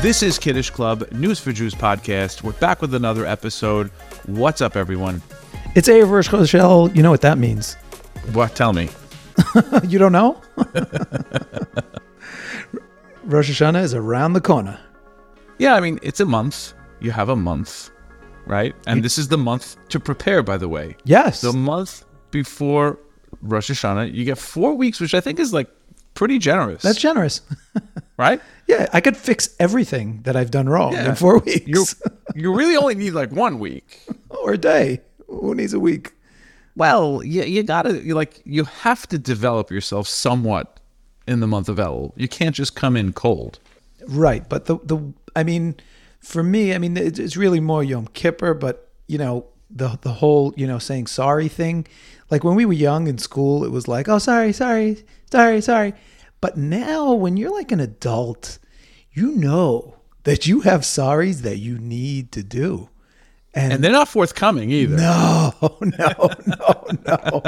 This is Kiddush Club, News for Jews podcast. We're back with another episode. What's up, everyone? It's Erev Rosh Chodesh. You know what that means. What? Tell me. you don't know? Rosh Hashanah is around the corner. Yeah, I mean, it's a month. You have a month, right? And this is the month to prepare, by the way. Yes. The month before Rosh Hashanah, you get four weeks, which I think is like pretty generous. That's generous. right? Yeah, I could fix everything that I've done wrong Yeah. in four weeks. You you really only need like one week. or a day. Who needs a week? Well, you, you gotta you like you have to develop yourself somewhat in the month of Elul. You can't just come in cold. Right, but the the I mean, for me, I mean, it's, it's really more Yom Kippur, but you know, the the whole you know saying sorry thing, like when we were young in school, it was like, oh, sorry, sorry, sorry, sorry. But now, when you're like an adult, you know that you have sorries that you need to do, and, And they're not forthcoming either. no, no, no, no,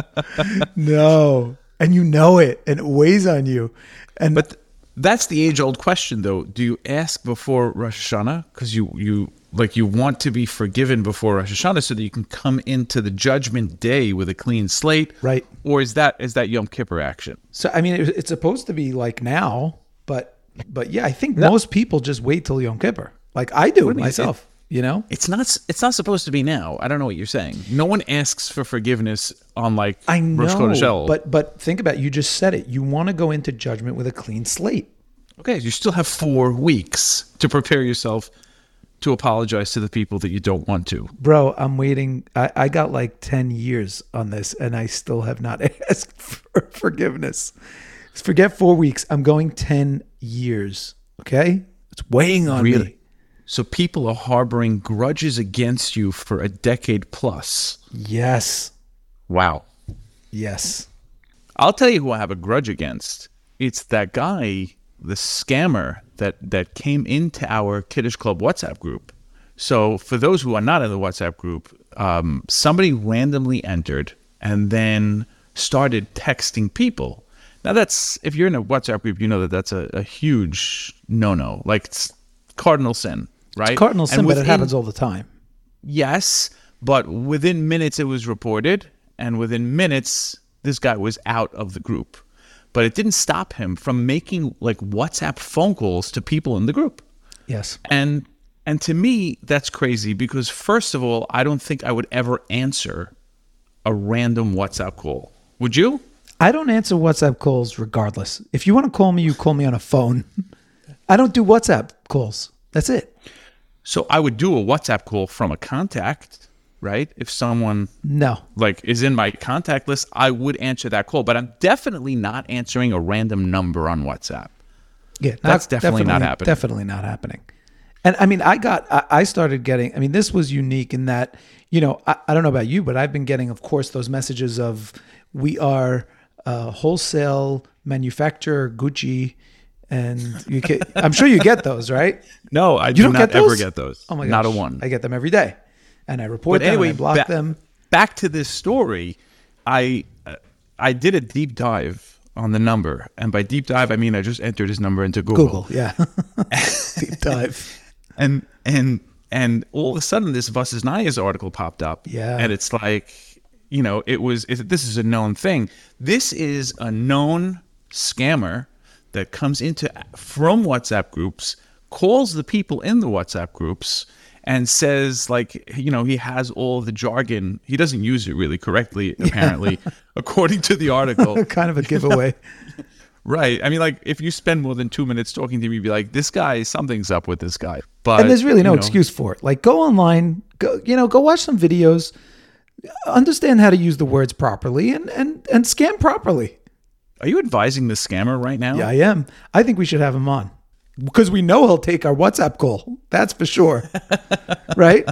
no, and you know it, and it weighs on you, and But th- that's the age old question though. Do you ask before Rosh Hashanah because you you like you want to be forgiven before Rosh Hashanah so that you can come into the judgment day with a clean slate? Right. Or is that is that Yom Kippur action? So I mean, it, it's supposed to be like now, but but yeah, I think most people just wait till Yom Kippur. Like I do do you mean? myself. you know, It's not it's not supposed to be now. I don't know what you're saying. No one asks for forgiveness on like I know, but but think about it. You just said it. You want to go into judgment with a clean slate. Okay, you still have four weeks to prepare yourself to apologize to the people that you don't want to. Bro, I'm waiting. I, I got like 10 years on this and I still have not asked for forgiveness. Forget four weeks. I'm going 10 years. Okay. It's weighing on me. So people are harboring grudges against you for a decade plus. Yes. Wow. Yes. I'll tell you who I have a grudge against. It's that guy, the scammer that that came into our Kiddush Club WhatsApp group. So for those who are not in the WhatsApp group, um, somebody randomly entered and then started texting people. Now that's if you're in a WhatsApp group, you know that that's a, a huge no-no. Like it's cardinal sin, right? Cardinal And sin, but it happens all the time. Yes, but within minutes it was reported, and within minutes this guy was out of the group. But it didn't stop him from making like WhatsApp phone calls to people in the group. Yes. And and to me that's crazy because first of all, I don't think I would ever answer a random WhatsApp call. Would you? I don't answer WhatsApp calls regardless. If you want to call me, you call me on a phone. I don't do WhatsApp calls. That's it. So I would do a WhatsApp call from a contact, right? If someone No. like is in my contact list, I would answer that call. But I'm definitely not answering a random number on WhatsApp. Yeah, That's definitely not happening. Definitely not happening. And I mean, I got, I, started getting. I mean, this was unique in that, you know, I, I don't know about you, but I've been getting, of course, those messages of we are a wholesale manufacturer, Gucci, and you can, I'm sure you get those, right? No, I You do don't not get ever get those. Oh my god, not a one. I get them every day, and I report but them. anyway, and I block ba- them. back to this story. I uh, I did a deep dive on the number, and by deep dive I mean I just entered his number into Google, Google, yeah, deep dive. and and and all of a sudden this Buses Naya's article popped up. Yeah. and it's like you know it was it, this is a known thing. This is a known scammer that comes into from WhatsApp groups, calls the people in the WhatsApp groups. And says like you know he has all the jargon. He doesn't use it really correctly, apparently, according to the article. kind of a giveaway. Right. I mean, like if you spend more than two minutes talking to me, you'd be like, "This guy, something's up with this guy." But and there's really no you know, excuse for it. Like go online, go you know, go watch some videos, understand how to use the words properly and and and scam properly. Are you advising the scammer right now? Yeah, I am. I think we should have him on. Because we know he'll take our WhatsApp call. That's for sure. right?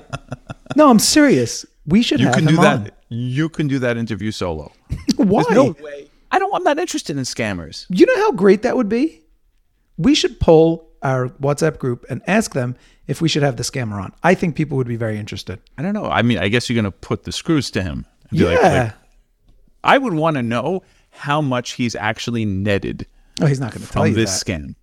No, I'm serious. We should You have can him do on. that. You can do that interview solo. Why? There's no way. I don't. I'm not interested in scammers. You know how great that would be? We should poll our WhatsApp group and ask them if we should have the scammer on. I think people would be very interested. I don't know. I mean, I guess you're gonna put the screws to him. be Yeah. like- like, I would want to know how much he's actually netted oh, he's not going to tell from you this that. scam.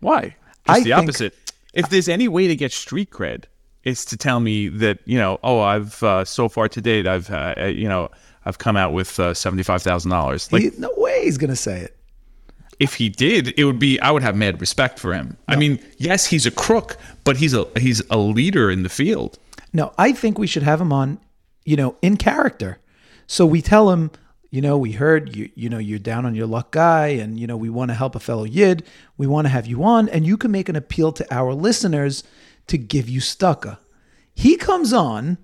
Why? Just I the opposite. if there's any way to get street cred, it's to tell me that you know, oh, I've uh, so far to date, I've uh, uh, you know, I've come out with uh, seventy five thousand dollars. Like, He- no way he's gonna say it. if he did, it would be I would have mad respect for him. I mean, yes, he's a crook, but he's a he's a leader in the field. No, I think we should have him on, you know, in character. So we tell him, you know, we heard you, you know, you're down on your luck guy, and you know, we want to help a fellow yid. We want to have you on, and you can make an appeal to our listeners to give you stucca. He comes on,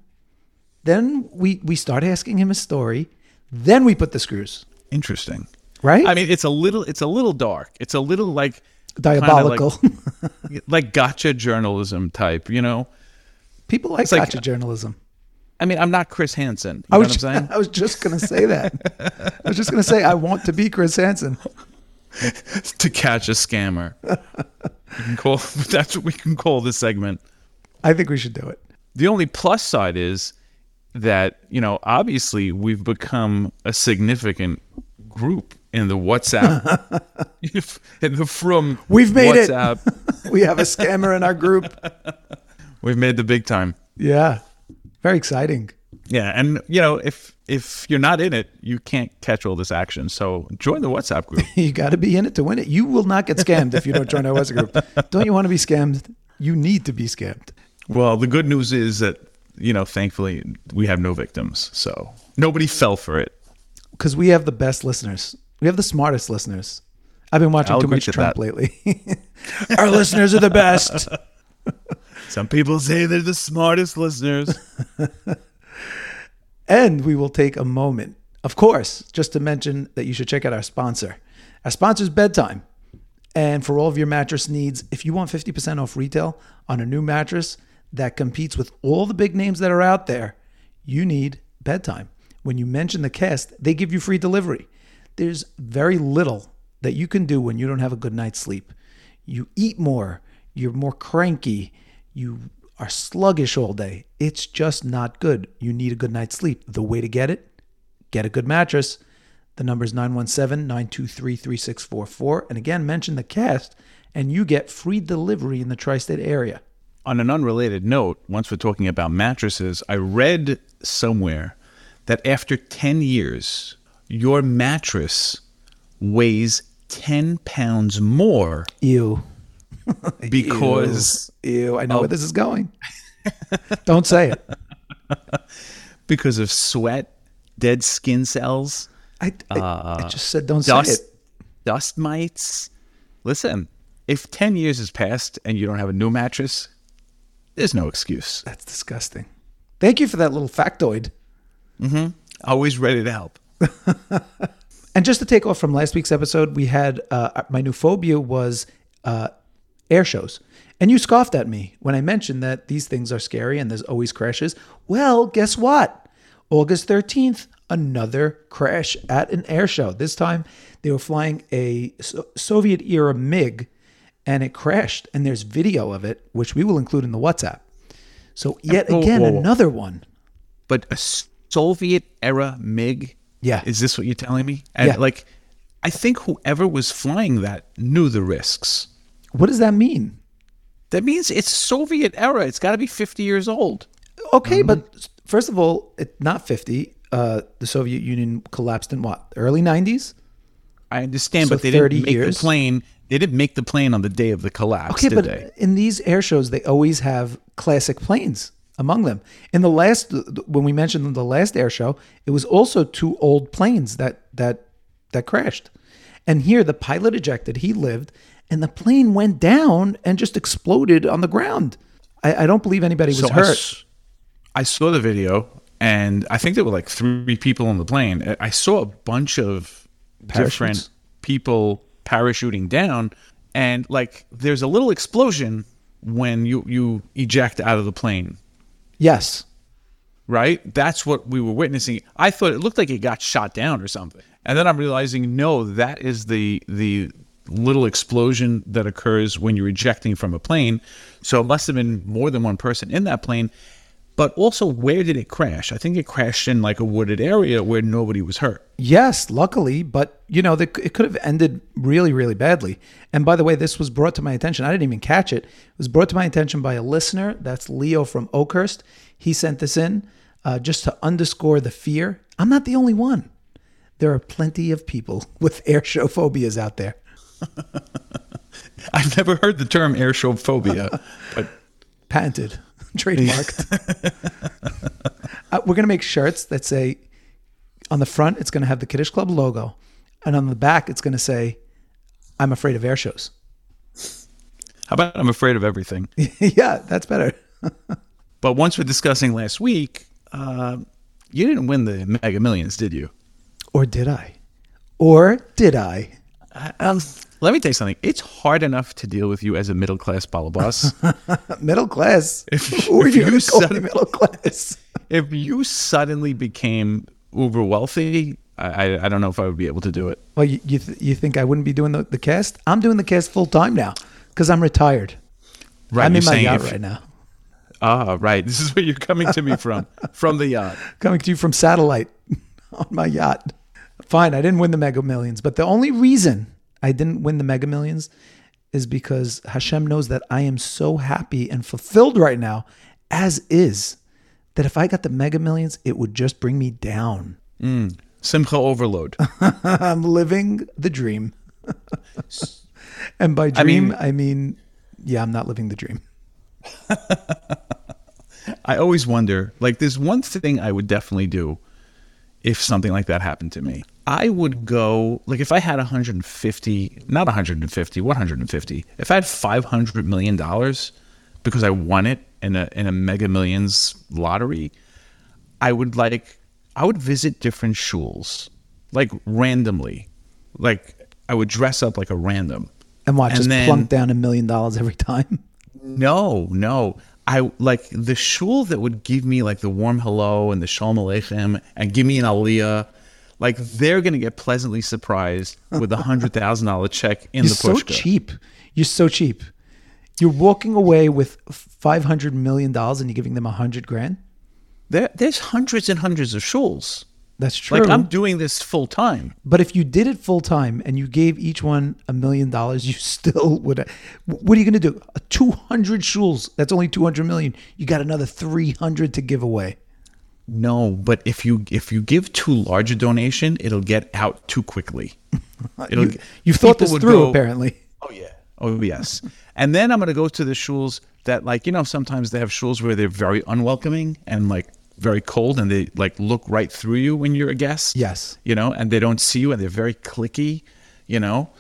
then we we start asking him a story, then we put the screws, Interesting. right? I mean, it's a little it's a little dark. It's a little like Diabolical. like, like gotcha journalism type. You know. People like like- gotcha journalism. I mean, I'm not Chris Hansen. You I know was, what I'm saying? I was just gonna say that. I was just gonna say I want to be Chris Hansen. to catch a scammer. call that's what we can call this segment. I think we should do it. The only plus side is that you know obviously we've become a significant group in the WhatsApp. in the from We've made it. WhatsApp. We have a scammer in our group. We've made the big time. Yeah. Very exciting. Yeah, and you know if if you're not in it, you can't catch all this action. So join the WhatsApp group. You got to be in it to win it. You will not get scammed if you don't join our WhatsApp group. Don't you want to be scammed? You need to be scammed. well, the good news is that you know thankfully we have no victims, so nobody fell for it. Because we have the best listeners. We have the smartest listeners. I've been watching I'll too much to Trump that. lately. our listeners are the best. Some people say they're the smartest listeners. And we will take a moment, of course, just to mention that you should check out our sponsor. Our sponsor is Bedtime. And for all of your mattress needs, if you want 50% off retail on a new mattress that competes with all the big names that are out there, you need Bedtime. When you mention the cast, they give you free delivery. There's very little that you can do when you don't have a good night's sleep. You eat more, you're more cranky, you are sluggish all day. It's just not good. You need a good night's sleep. The way to get it? Get a good mattress. The number is 917 923 3644. And again, mention the cast, and you get free delivery in the tri state area. On an unrelated note, once we're talking about mattresses, I read somewhere that after 10 years, your mattress weighs 10 pounds more Ew. Because Ew. I know where this is going. Don't say it. because of sweat, dead skin cells, I, I, I just said don't say dust it. dust mites. Listen, if 10 years has passed and you don't have a new mattress, there's no excuse. That's disgusting. Thank you for that little factoid. Mm-hmm. Always ready to help. And just to take off from last week's episode, we had uh, my new phobia was uh, air shows. And you scoffed at me when I mentioned that these things are scary and there's always crashes. Well, guess what? August 13th, another crash at an air show. This time they were flying a Soviet era MiG and it crashed. And there's video of it, which we will include in the WhatsApp. So, yet Whoa, again, whoa, whoa. another one. But a Soviet era MiG? Yeah. Is this what you're telling me? And Yeah. like, I think whoever was flying that knew the risks. What does that mean? That means it's Soviet era. It's got to be 50 years old. Okay, but first of all, it, not 50. Uh, the Soviet Union collapsed in what? Early 90s? I understand, So but they didn't make years? the plane. They didn't make the plane on the day of the collapse, Okay, did but they? in these air shows, they always have classic planes among them. In the last, when we mentioned the last air show, it was also two old planes that that that crashed. And here, the pilot ejected. He lived, and the plane went down and just exploded on the ground. I, I don't believe anybody was So I hurt. s- I saw the video, and I think there were like three people on the plane. I- I saw a bunch of Parachutes? different people parachuting down, and like there's a little explosion when you you eject out of the plane. yes, Right? That's what we were witnessing. I thought it looked like it got shot down or something. And then I'm realizing no, that is the the little explosion that occurs when you're ejecting from a plane. So it must have been more than one person in that plane. But also, where did it crash? I think it crashed in like a wooded area where nobody was hurt. Yes, luckily, but you know, the, it could have ended really, really badly. And by the way, this was brought to my attention. I didn't even catch it. It was brought to my attention by a listener. That's Leo from Oakhurst. He sent this in uh, just to underscore the fear. I'm not the only one. There are plenty of people with air show phobias out there. I've never heard the term air show phobia, but Patented, trademarked. uh, we're going to make shirts that say on the front, it's going to have the Kiddush Club logo. And on the back, it's going to say, I'm afraid of air shows. how about I'm afraid of everything? yeah, that's better. But once we're discussing last week, uh, you didn't win the Mega Millions, did you? Or did I? Or did I? Um, let me tell you something. It's hard enough to deal with you as a middle class balabas. Middle class. If- Who are if you, you going to call said- me middle class? if you suddenly became uber wealthy, I, I, I don't know if I would be able to do it. Well, you you, th- you think I wouldn't be doing the, the cast? I'm doing the cast full time now because I'm retired. Right, I'm in my yacht if- right now. Ah, right. This is where you're coming to me from, from the yacht. Coming to you from satellite on my yacht. Fine, I didn't win the Mega Millions, but the only reason I didn't win the Mega Millions is because Hashem knows that I am so happy and fulfilled right now, as is, that if I got the Mega Millions, it would just bring me down. Hmm. Simcha overload. I'm living the dream. and by dream, mean- I mean, yeah, I'm not living the dream. I always wonder, like, there's one thing I would definitely do if something like that happened to me. I would go, like, if I had 150, not 150, 150, if I had 500 million dollars because I won it in a in a Mega Millions lottery, I would like, I would visit different shuls, like randomly, like I would dress up like a random. And watch, And just then- plunk down a million dollars every time. No, no. I like the shul that would give me like the warm hello and the shalom aleichem and give me an aliyah. Like they're gonna get pleasantly surprised with a hundred thousand dollar check in You're the so cheap. You're so cheap. You're walking away with five hundred million dollars and you're giving them a hundred grand. There, there's hundreds and hundreds of shuls. That's true. Like I'm doing this full time. but if you did it full time and you gave each one a million dollars, you still would. What are you going to do? A two hundred shuls. That's only two hundred million. You got another three hundred to give away. No, but if you if you give too large a donation, it'll get out too quickly. It'll, You, you've thought this through, go, apparently. Oh yeah. Oh yes. and then I'm gonna go to the shuls that like you know sometimes they have shuls where they're very unwelcoming and like very cold and they like look right through you when you're a guest. Yes. You know, and they don't see you and they're very clicky. You know,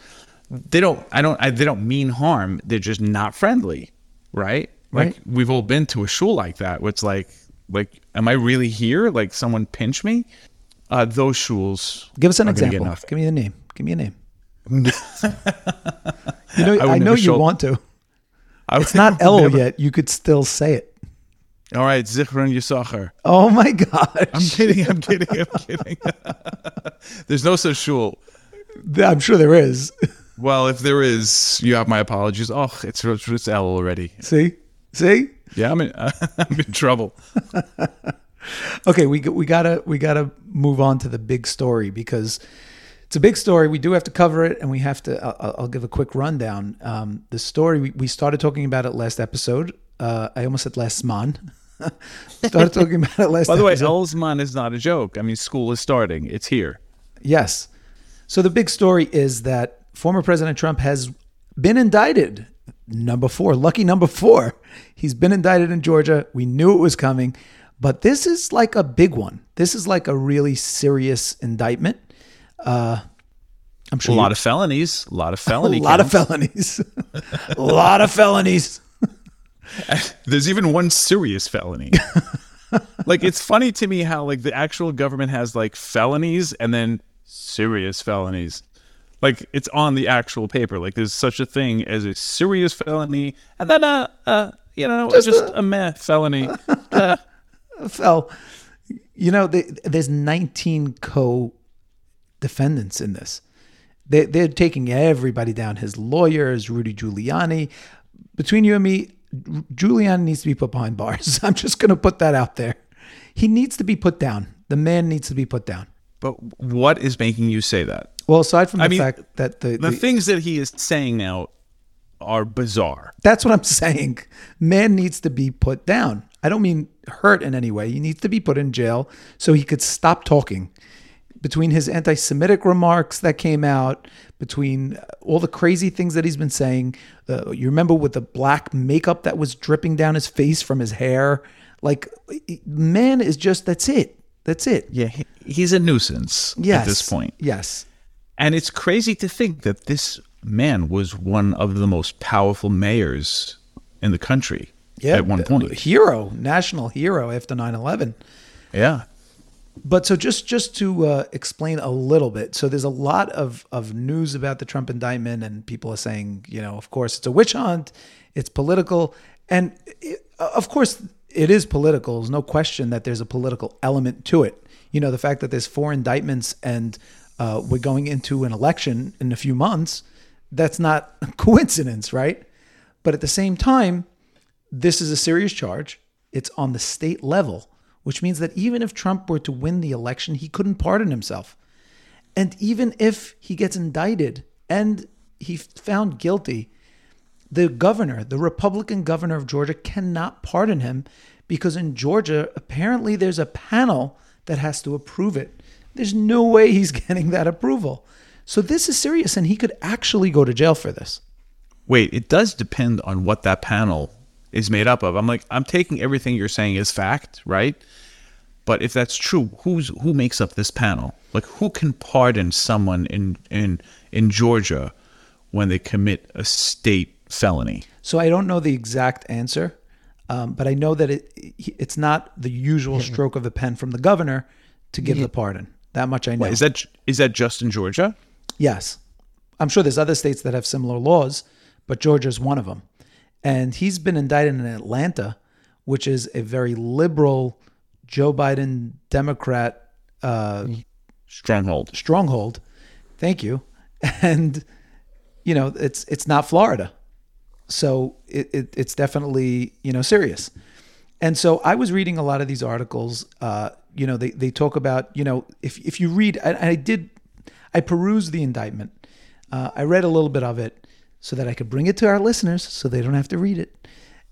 they don't. I don't. I, they don't mean harm. They're just not friendly. Right. Like Right. we've all been to a shul like that. Where it's like, like, am I really here? Like someone pinch me. Uh, those shuls. Give us an are gonna get example. Give me a name. Give me a name. You know, I I, know you want to. I It's not would L never- yet. You could still say it. All right, Zichron Yisachar. Oh my gosh. I'm kidding. I'm kidding. I'm kidding. There's no such shul. I'm sure there is. Well, if there is, you have my apologies. Oh, it's it's L already. See? See? Yeah, I'm in, I'm in trouble. Okay, we we gotta we gotta move on to the big story because it's a big story. We do have to cover it, and we have to. I'll, I'll give a quick rundown. Um, the story we, we started talking about it last episode. Uh, I almost said last man. started talking about it last. By the way, episode. Elsman is not a joke. I mean, school is starting. It's here. Yes. So the big story is that former President Trump has been indicted. Number four, lucky number four. He's been indicted in Georgia. We knew it was coming, but this is like a big one. This is like a really serious indictment. Uh, I'm sure A lot of felonies. A lot of felonies. a felony. lot of felonies. a lot of felonies. There's even one serious felony. like it's funny to me how like the actual government has like felonies and then serious felonies. Like it's on the actual paper. Like there's such a thing as a serious felony and then a, uh you know just, a, meh felony. Uh, Fel, you know, they, there's 19 co defendants in this. They, they're taking everybody down his lawyers, Rudy Giuliani. Between you and me, Giuliani needs to be put behind bars. I'm just going to put that out there. He needs to be put down. The man needs to be put down. But what is making you say that? Well, aside from the I mean, fact that the, The the things that he is saying now are bizarre. That's what I'm saying. Man needs to be put down. I don't mean hurt in any way. He needs to be put in jail so he could stop talking. Between his anti Semitic remarks that came out, between uh, all the crazy things that he's been saying, uh, you remember with the black makeup that was dripping down his face from his hair? Like, man is just, that's it. That's it. Yeah, he- he's a nuisance Yes. at this point. Yes. And it's crazy to think that this man was one of the most powerful mayors in the country Yeah. at one point. Hero, national hero after 9 11. Yeah. But so just just to uh, explain a little bit, so there's a lot of of news about the Trump indictment, and people are saying, you know, of course it's a witch hunt, it's political, and it, of course it is political. There's no question that there's a political element to it. You know, the fact that there's four indictments and uh, we're going into an election in a few months, that's not a coincidence, right? But at the same time, this is a serious charge. It's on the state level, which means that even if Trump were to win the election, he couldn't pardon himself. And even if he gets indicted and he's found guilty, the governor, the Republican governor of Georgia, cannot pardon him because in Georgia, apparently there's a panel that has to approve it. There's no way he's getting that approval. So this is serious, and he could actually go to jail for this. Wait, it does depend on what that panel is made up of. I'm like, I'm taking everything you're saying as fact, right? But if that's true, who's who makes up this panel? Like, who can pardon someone in in in Georgia when they commit a state felony? So I don't know the exact answer, um, but I know that it it's not the usual stroke of the pen from the governor to give the pardon. That much I know. Is that is that just in Georgia? Yes. I'm sure there's other states that have similar laws, but Georgia's one of them. And he's been indicted in Atlanta, which is a very liberal Joe Biden Democrat uh, Stronghold. stronghold. Thank you. And you know, it's it's not Florida. So it, it it's definitely, you know, serious. And so I was reading a lot of these articles. Uh, you know, they, they talk about, you know, if if you read I, I did I perused the indictment. Uh, I read a little bit of it so that I could bring it to our listeners so they don't have to read it.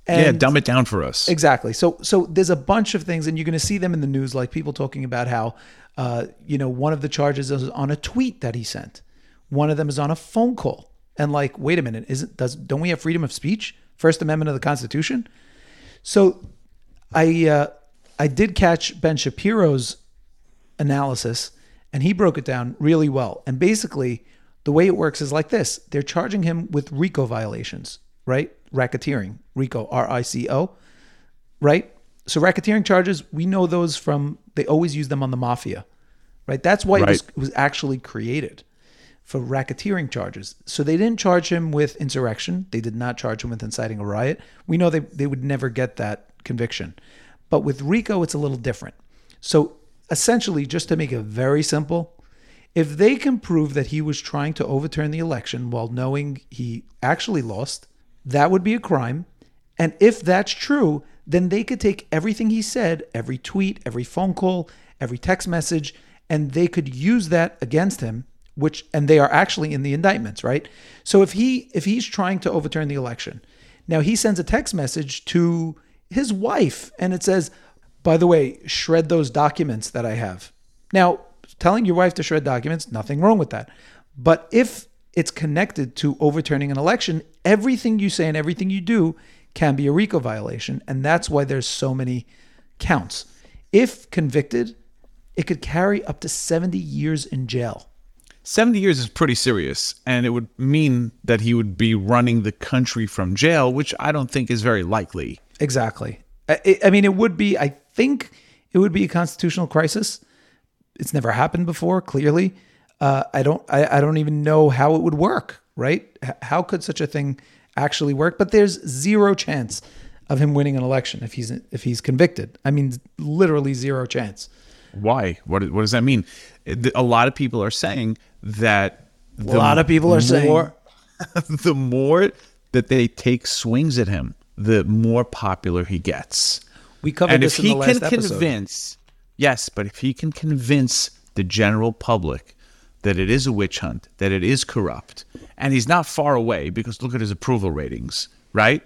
yeah, dumb it down for us. Exactly. So so there's a bunch of things, and you're going to see them in the news, like people talking about how, uh, you know, one of the charges is on a tweet that he sent, one of them is on a phone call, and like, wait a minute, isn't does don't we have freedom of speech? First Amendment of the Constitution. So, I uh, I did catch Ben Shapiro's analysis, and he broke it down really well. And basically, the way it works is like this: they're charging him with RICO violations, right? Racketeering, RICO, R I C O, right? So racketeering charges, we know those from they always use them on the mafia, right? That's why it was, it was actually created for racketeering charges. So they didn't charge him with insurrection. They did not charge him with inciting a riot. We know they, they would never get that conviction. But with RICO, it's a little different. So essentially, just to make it very simple, if they can prove that he was trying to overturn the election while knowing he actually lost, that would be a crime. And if that's true, then they could take everything he said, every tweet, every phone call, every text message, and they could use that against him, which and they are actually in the indictments, right? So if he if he's trying to overturn the election, now he sends a text message to his wife and it says, "By the way, shred those documents that I have." Now, telling your wife to shred documents, nothing wrong with that. But if it's connected to overturning an election, everything you say and everything you do can be a RICO violation. And that's why there's so many counts. If convicted, it could carry up to 70 years in jail. 70 years is pretty serious, and it would mean that he would be running the country from jail, which I don't think is very likely. Exactly. I, I mean, it would be, I think it would be a constitutional crisis. It's never happened before, clearly. Uh, I don't, I, I don't even know how it would work, right? How could such a thing actually work? But there's zero chance of him winning an election if he's, if he's convicted. I mean, literally zero chance. Why? What, what does that mean? A lot of people are saying that. A lot of people are saying- the more that they take swings at him, the more popular he gets. We covered and this if in he the last can episode. convince, yes, but if he can convince the general public that it is a witch hunt, that it is corrupt, and he's not far away because look at his approval ratings, right?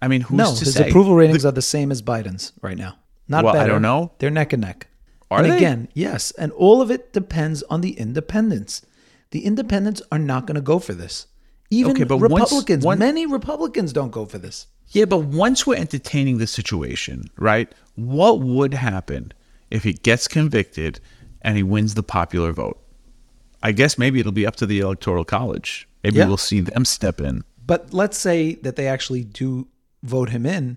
I mean, who's no, to his say? approval ratings are the same as Biden's right now. Not Well, I don't know. They're neck and neck. Are and they? again, yes, and all of it depends on the independents. The independents are not going to go for this. Even Okay, but once- Republicans, many Republicans don't go for this. Yeah, but once we're entertaining the situation, right? What would happen if he gets convicted and he wins the popular vote? I guess maybe it'll be up to the electoral college. Maybe Yeah. we'll see them step in. But let's say that they actually do vote him in.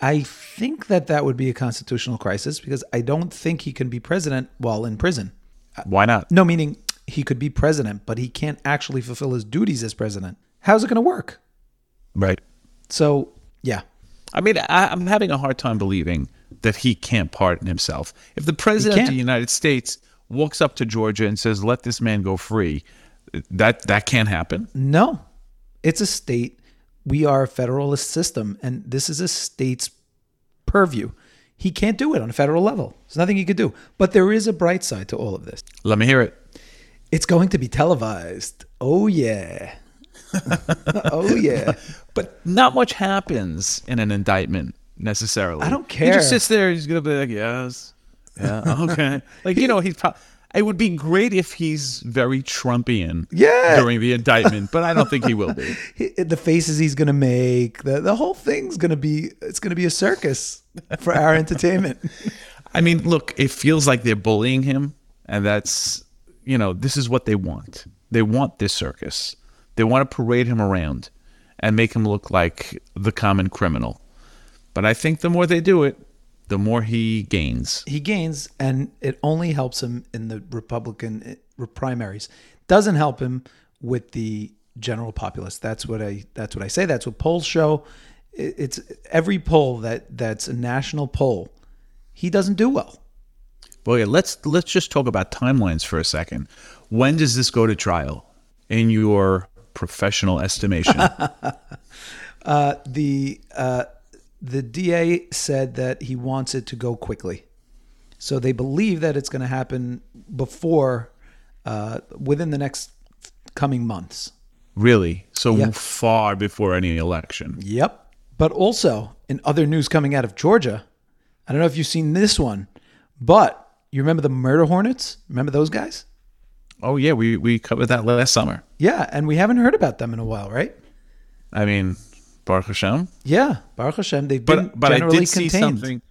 I think that that would be a constitutional crisis because I don't think he can be president while in prison. Why not? No, meaning he could be president, but he can't actually fulfill his duties as president. How's it going to work? Right. So, yeah. I mean, I, I'm having a hard time believing that he can't pardon himself. If the president of the United States walks up to Georgia and says, "Let this man go free," that that can't happen. No, it's a state. We are a federalist system, and this is a state's purview. He can't do it on a federal level. There's nothing he could do. But there is a bright side to all of this. Let me hear it. It's going to be televised. Oh, yeah. oh, yeah. But not much happens in an indictment necessarily. I don't care. He just sits there. He's gonna be like, "Yes, yeah, okay." like you know, he's. Pro- it would be great if he's very Trumpian Yeah. during the indictment, but I don't think he will be. He- The faces he's going to make, the, the whole thing's going to be, it's going to be a circus for our entertainment. I mean, look, it feels like they're bullying him, and that's you know, this is what they want. They want this circus. They want to parade him around and make him look like the common criminal. But I think the more they do it, the more he gains. he gains, and it only helps him in the Republican uh, primaries. Doesn't help him with the general populace. That's what I. That's what I say. That's what polls show. It's every poll that that's a national poll. He doesn't do well. Well, yeah, let's let's just talk about timelines for a second. When does this go to trial, in your professional estimation? Uh, the uh, the DA said that he wants it to go quickly, so they believe that it's going to happen before, uh, within the next coming months. really? So Yeah. far before any election? Yep. But also, in other news coming out of Georgia, I don't know if you've seen this one, but you remember the murder hornets? Remember those guys? Oh yeah, we we covered that last summer. Yeah, and we haven't heard about them in a while, right? I mean, Baruch Hashem. Yeah, Baruch Hashem, they've been But but I generally did see something.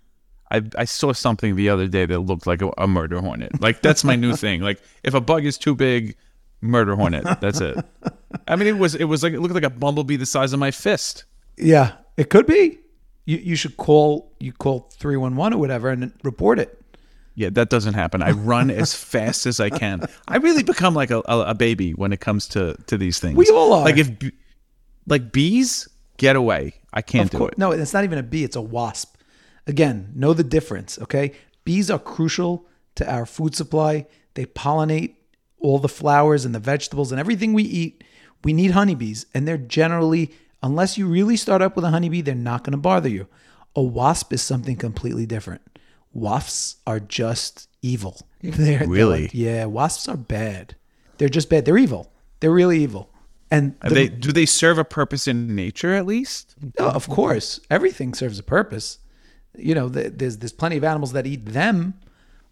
I, I saw something the other day that looked like a, a murder hornet. Like that's my new thing. Like if a bug is too big, murder hornet. That's it. I mean, it was it was like it looked like a bumblebee the size of my fist. Yeah, it could be. You you should call you call three one one or whatever and report it. Yeah, that doesn't happen. I run as fast as I can. I really become like a, a, baby when it comes to, to these things. We all are. Like if, like bees, get away. I can't Of do course- it. No, it's not even a bee, it's a wasp. Again, know the difference, okay? Bees are crucial to our food supply. They pollinate all the flowers and the vegetables and everything we eat. We need honeybees, and they're generally, unless you really start up with a honeybee, they're not going to bother you. A wasp is something completely different. Wasps are just evil. They're, they're Really? like- yeah, wasps are bad. They're just bad. They're evil. They're really evil. And the- they do they serve a purpose in nature at least? Oh, of course, everything serves a purpose. You know, th- there's there's plenty of animals that eat them,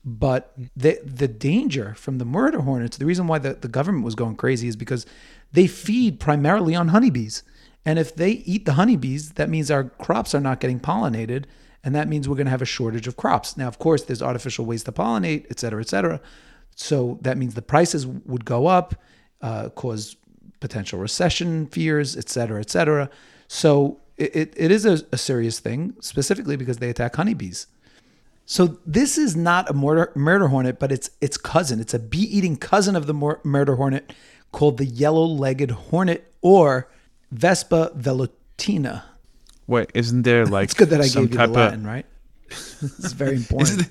but the the danger from the murder hornets, the reason why the, the government was going crazy is because they feed primarily on honeybees. And if they eat the honeybees, that means our crops are not getting pollinated, and that means we're going to have a shortage of crops. Now, of course, there's artificial ways to pollinate, et cetera, et cetera. So that means the prices would go up, uh, cause potential recession fears, et cetera, et cetera. So it, it, it is a, a serious thing, specifically because they attack honeybees. So this is not a murder, murder hornet, but it's its cousin. It's a bee-eating cousin of the mur- murder hornet called the yellow-legged hornet or Vespa velutina. Wait, isn't there like It's good that I some gave you the Latin, of, right? it's very important. is,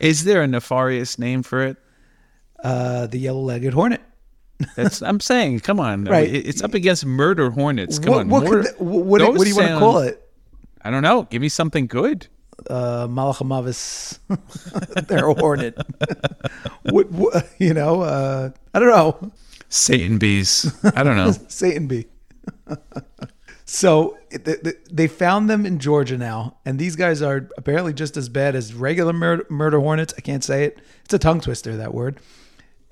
is there a nefarious name for it? uh, the yellow-legged hornet. That's I'm saying. Come on, Right. It's up against murder hornets. Come what on, what, murder- could, th- what, what, do you want to call it? I don't know. Give me something good. Uh, Malachamavis, they're a hornet. what, what, you know, uh, I don't know. Satan bees. I don't know. Satan bee. So th- th- they found them in Georgia now, and these guys are apparently just as bad as regular murder, murder hornets. I can't say it; it's a tongue twister that word.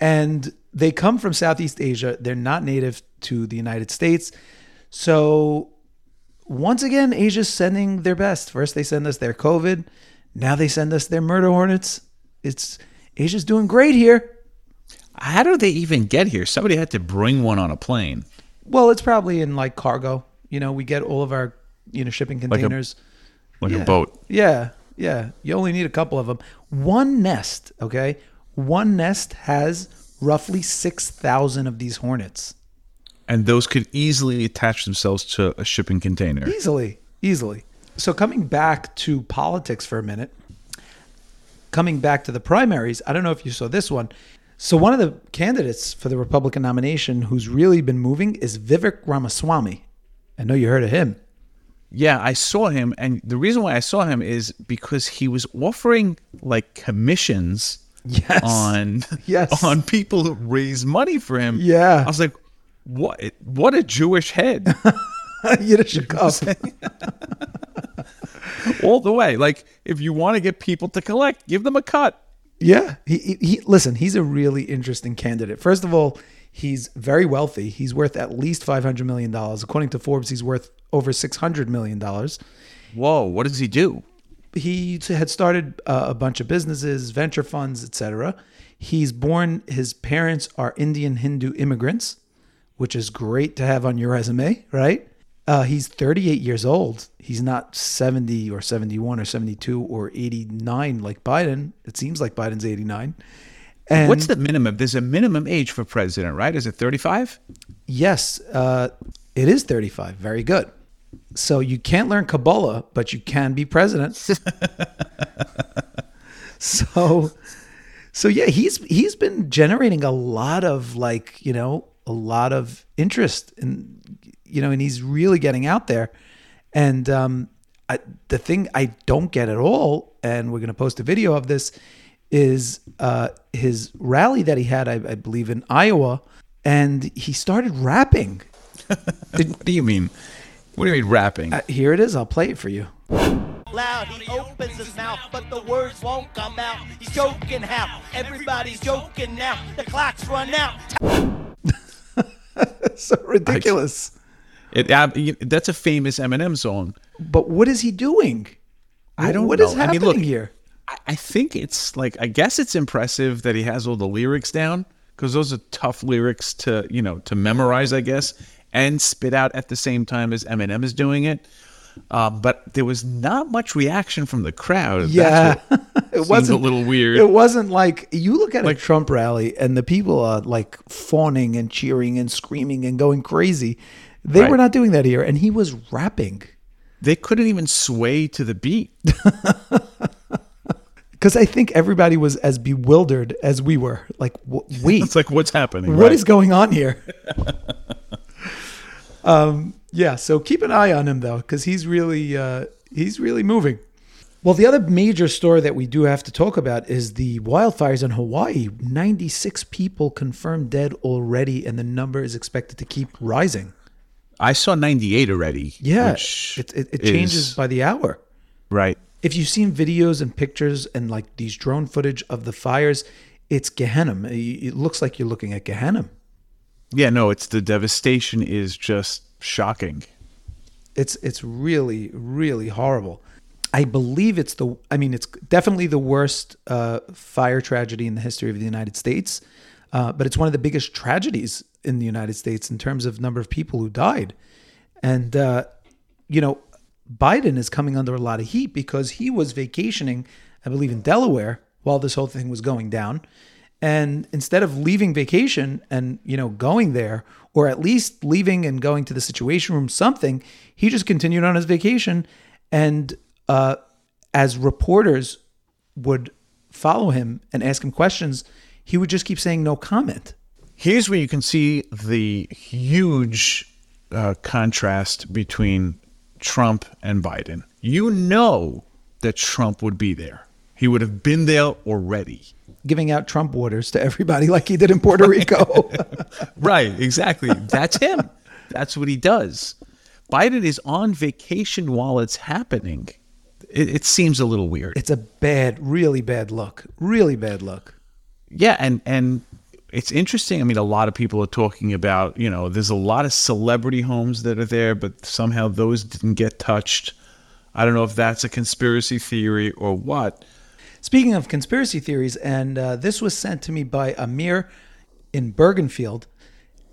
And they come from Southeast Asia. They're not native to the United States. So once again, Asia's sending their best. First, they send us their COVID. Now they send us their murder hornets. It's Asia's doing great here. How do they even get here? Somebody had to bring one on a plane. Well, it's probably in like cargo. You know, we get all of our you know shipping a- containers. Like Yeah. a boat. Yeah, yeah. You only need a couple of them. One nest, okay? One nest has roughly six thousand of these hornets. And those could easily attach themselves to a shipping container. Easily, easily. So coming back to politics for a minute, coming back to the primaries, I don't know if you saw this one. So one of the candidates for the Republican nomination who's really been moving is Vivek Ramaswamy. I know you heard of him. Yeah, I saw him, and the reason why I saw him is because he was offering like commissions Yes. on Yes. on people who raise money for him. Yeah. I was like, what? What a Jewish head, Yiddish cup. all the way. Like, if you want to get people to collect, give them a cut. Yeah, he, he, he listen. He's a really interesting candidate. First of all, he's very wealthy. He's worth at least five hundred million dollars. According to Forbes, he's worth over six hundred million dollars. Whoa, what does he do? He had started uh, a bunch of businesses, venture funds, etc. He's born. His parents are Indian Hindu immigrants, which is great to have on your resume, right? Uh, he's 38 years old. He's not 70 or 71 or 72 or 89 like Biden. It seems like Biden's 89. And What's the minimum? There's a minimum age for president, right? Is it 35? Yes, uh, it is 35. Very good. So you can't learn Kabbalah, but you can be president. so, so yeah, he's he's been generating a lot of like you know a lot of interest in you know, and he's really getting out there. And um, I, the thing I don't get at all, and we're going to post a video of this, is uh, his rally that he had, I, I believe, in Iowa, and he started rapping. what do you mean? What do you mean rapping? Uh, here it is. I'll play it for you. loud. He opens his mouth, but the words won't come out. He's joking how everybody's joking now. The clock's run out. so ridiculous. It, uh, you- that's a famous Eminem song. But what is he doing? I don't What know. is I mean, happening look, here? I, I think it's like I guess it's impressive that he has all the lyrics down because those are tough lyrics to you know to memorize, I guess, and spit out at the same time as Eminem is doing it. Uh, but there was not much reaction from the crowd. Yeah, it wasn't a little weird. It wasn't like you look at Like- a Trump rally and the people are like fawning and cheering and screaming and going crazy. They Right. were not doing that here, and he was rapping they couldn't even sway to the beat. because I think everybody was as bewildered as we were. Like, w- wait, It's like what's happening? What right? is going on here? um, yeah, so keep an eye on him though, because he's really uh, he's really moving. Well, the other major story that we do have to talk about is the wildfires in Hawaii. Ninety-six people confirmed dead already, and the number is expected to keep rising. I saw 98 already. Yeah, it, it, it is- changes by the hour. right. If you've seen videos and pictures and like these drone footage of the fires, it's Gehenna. It looks like you're looking at Gehenna. Yeah, no, it's the devastation is just shocking. It's it's really really horrible. I believe it's the. I mean, it's definitely the worst uh, fire tragedy in the history of the United States. Uh, but it's one of the biggest tragedies in the United States in terms of number of people who died. And uh, you know, Biden is coming under a lot of heat because he was vacationing, I believe, in Delaware while this whole thing was going down. And instead of leaving vacation and you know going there, or at least leaving and going to the Situation Room, something, he just continued on his vacation. And uh, as reporters would follow him and ask him questions, he would just keep saying no comment. Here's where you can see the huge uh, contrast between Trump and Biden. You know that Trump would be there. He would have been there already. Giving out Trump orders to everybody like he did in Puerto Rico. Right, exactly. That's him. That's what he does. Biden is on vacation while it's happening. It, it seems a little weird. it's a bad, really bad look. Really bad look. Yeah, and and it's interesting. I mean, a lot of people are talking about, you know, there's a lot of celebrity homes that are there, but somehow those didn't get touched. I don't know if that's a conspiracy theory or what. Speaking of conspiracy theories, and uh, this was sent to me by Amir in Bergenfield.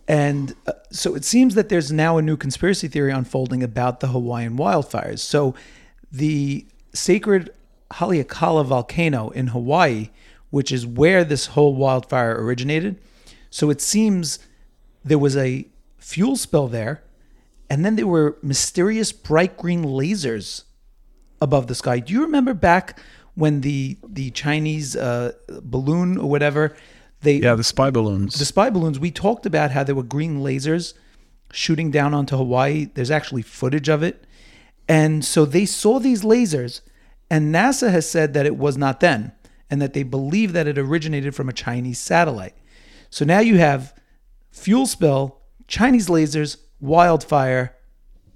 And uh, so it seems that there's now a new conspiracy theory unfolding about the Hawaiian wildfires. So the sacred Haleakala volcano in Hawaii, which is where this whole wildfire originated. So it seems there was a fuel spill there, and then there were mysterious bright green lasers above the sky. Do you remember back when the the Chinese uh, balloon or whatever they Yeah, the spy balloons. the spy balloons? We talked about how there were green lasers shooting down onto Hawaii. There's actually footage of it, and so they saw these lasers, and NASA has said that it was not them, and that they believe that it originated from a Chinese satellite. So now you have fuel spill, Chinese lasers, wildfire.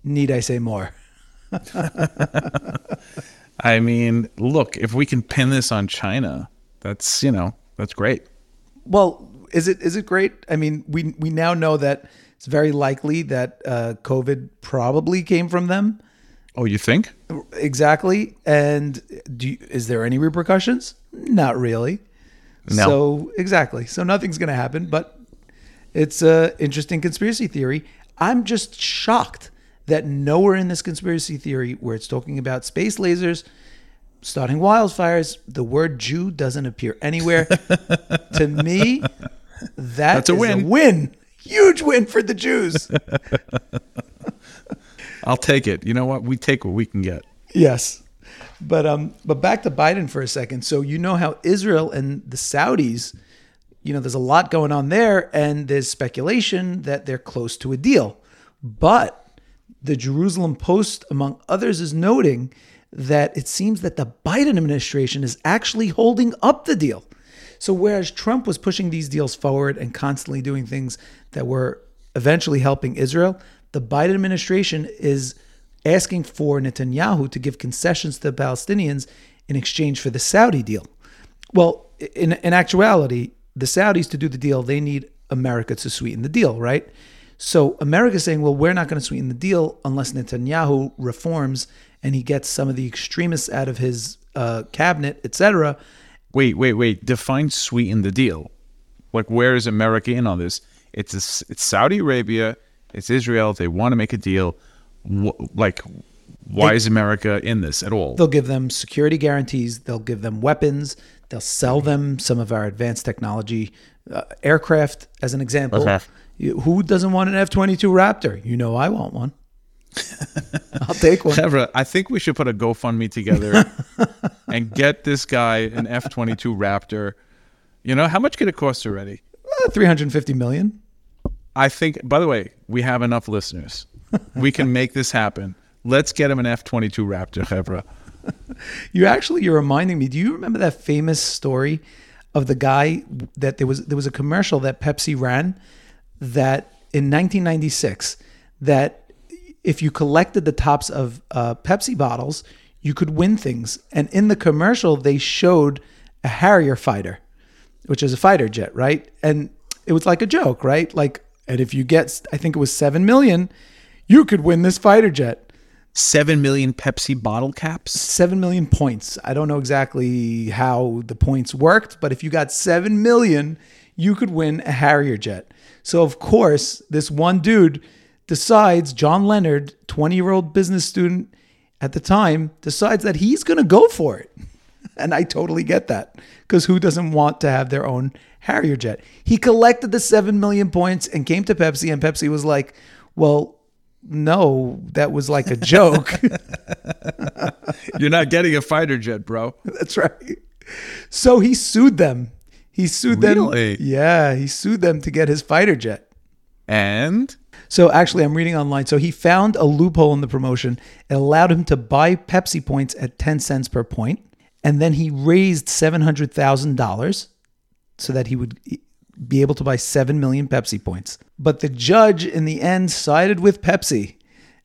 Need I say more? I mean, look, if we can pin this on China, that's, you know, that's great. Well, is it is it great? I mean, we we now know that it's very likely that uh, COVID probably came from them. Oh, you think? Exactly. And do you, is there any repercussions? Not really. No. So exactly. So nothing's going to happen. But it's a interesting conspiracy theory. I'm just shocked that nowhere in this conspiracy theory where it's talking about space lasers starting wildfires, the word Jew doesn't appear anywhere. to me, that That's a win. win. Huge win for the Jews. I'll take it. You know what? We take what we can get. Yes. But um but back to Biden for a second. So you know how Israel and the Saudis, you know, there's a lot going on there and there's speculation that they're close to a deal. But the Jerusalem Post among others is noting that it seems that the Biden administration is actually holding up the deal. So whereas Trump was pushing these deals forward and constantly doing things that were eventually helping Israel, the Biden administration is asking for Netanyahu to give concessions to the Palestinians in exchange for the Saudi deal. Well, in in actuality, the Saudis to do the deal, they need America to sweeten the deal, right? So America's saying, well, we're not going to sweeten the deal unless Netanyahu reforms and he gets some of the extremists out of his uh, cabinet, etc. Wait, wait, wait. Define sweeten the deal. Like, where is America in on this? It's a, it's Saudi Arabia, it's Israel. They want to make a deal. Wh- like, why They- is America in this at all? They'll give them security guarantees. They'll give them weapons. They'll sell them some of our advanced technology, uh, aircraft, as an example. Okay. You- Who doesn't want an F 22 Raptor? You know, I want one. I'll take one. Deborah, I think we should put a GoFundMe together and get this guy an F twenty two Raptor. You know how much could it cost already? Uh, 350 million. I think. By the way, we have enough listeners. We can make this happen. Let's get him an F twenty two Raptor, Deborah. You actually, you're reminding me. Do you remember that famous story of the guy that there was there was a commercial that Pepsi ran that in 1996 that if you collected the tops of uh, Pepsi bottles, you could win things. And in the commercial, they showed a Harrier fighter, which is a fighter jet, right? And it was like a joke, right? Like, and if you get, I think it was seven million, you could win this fighter jet. Seven million Pepsi bottle caps. 7 million points. I don't know exactly how the points worked, but if you got 7 million, you could win a Harrier jet. So, of course, this one dude decides, John Leonard, 20 year old business student at the time, decides that he's going to go for it. And I totally get that because who doesn't want to have their own Harrier jet? He collected the 7 million points and came to Pepsi, and Pepsi was like, well, no, that was like a joke. You're not getting a fighter jet, bro. That's right. So he sued them. He sued them. Really? Yeah, he sued them to get his fighter jet. And So actually, I'm reading online. So he found a loophole in the promotion. It allowed him to buy Pepsi points at 10 cents per point, and then he raised $700,000 so that he would be able to buy 7 million Pepsi points. But the judge in the end sided with Pepsi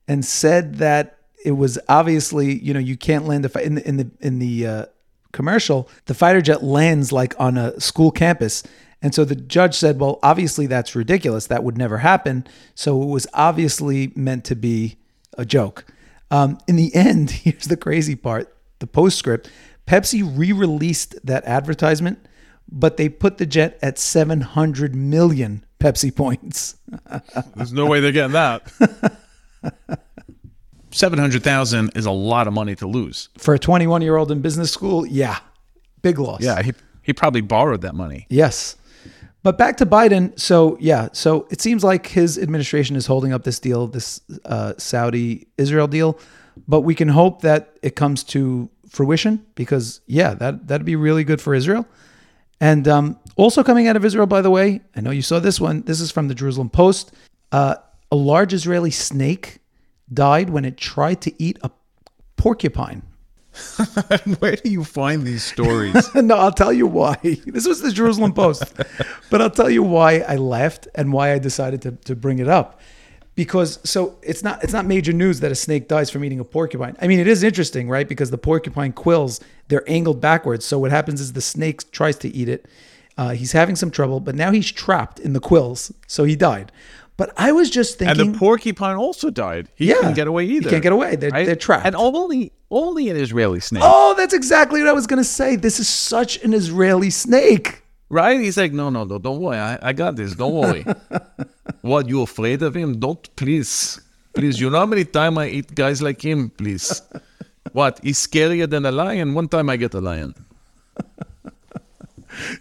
and said that it was obviously, you know, you can't land a fi- in the in the in the uh, commercial, the fighter jet lands like on a school campus. And so the judge said, well, obviously that's ridiculous. That would never happen. So it was obviously meant to be a joke. Um, in the end, here's the crazy part the postscript Pepsi re released that advertisement, but they put the jet at 700 million Pepsi points. There's no way they're getting that. Seven hundred thousand is a lot of money to lose. For a 21 year old in business school, yeah, big loss. Yeah, he he probably borrowed that money. Yes. But back to Biden. So, yeah, so it seems like his administration is holding up this deal, this uh, Saudi Israel deal. But we can hope that it comes to fruition because, yeah, that, that'd be really good for Israel. And um, also coming out of Israel, by the way, I know you saw this one. This is from the Jerusalem Post. Uh, a large Israeli snake died when it tried to eat a porcupine. Where do you find these stories? no, I'll tell you why. This was the Jerusalem Post, but I'll tell you why I left and why I decided to, to bring it up. Because so it's not it's not major news that a snake dies from eating a porcupine. I mean, it is interesting, right? Because the porcupine quills they're angled backwards. So what happens is the snake tries to eat it. Uh, he's having some trouble, but now he's trapped in the quills, so he died. But I was just thinking, and the porcupine also died. He Yeah. couldn't get away either. He can't get away. They're- they're trapped. And only only an Israeli snake. oh, that's exactly what I was gonna say. This is such an Israeli snake. Right? He's like, no, no, no, don't worry. I, I got this. Don't worry. what, you afraid of him? Don't, please. Please, you know how many time I eat guys like him? Please. What? He's scarier than a lion? One time I get a lion.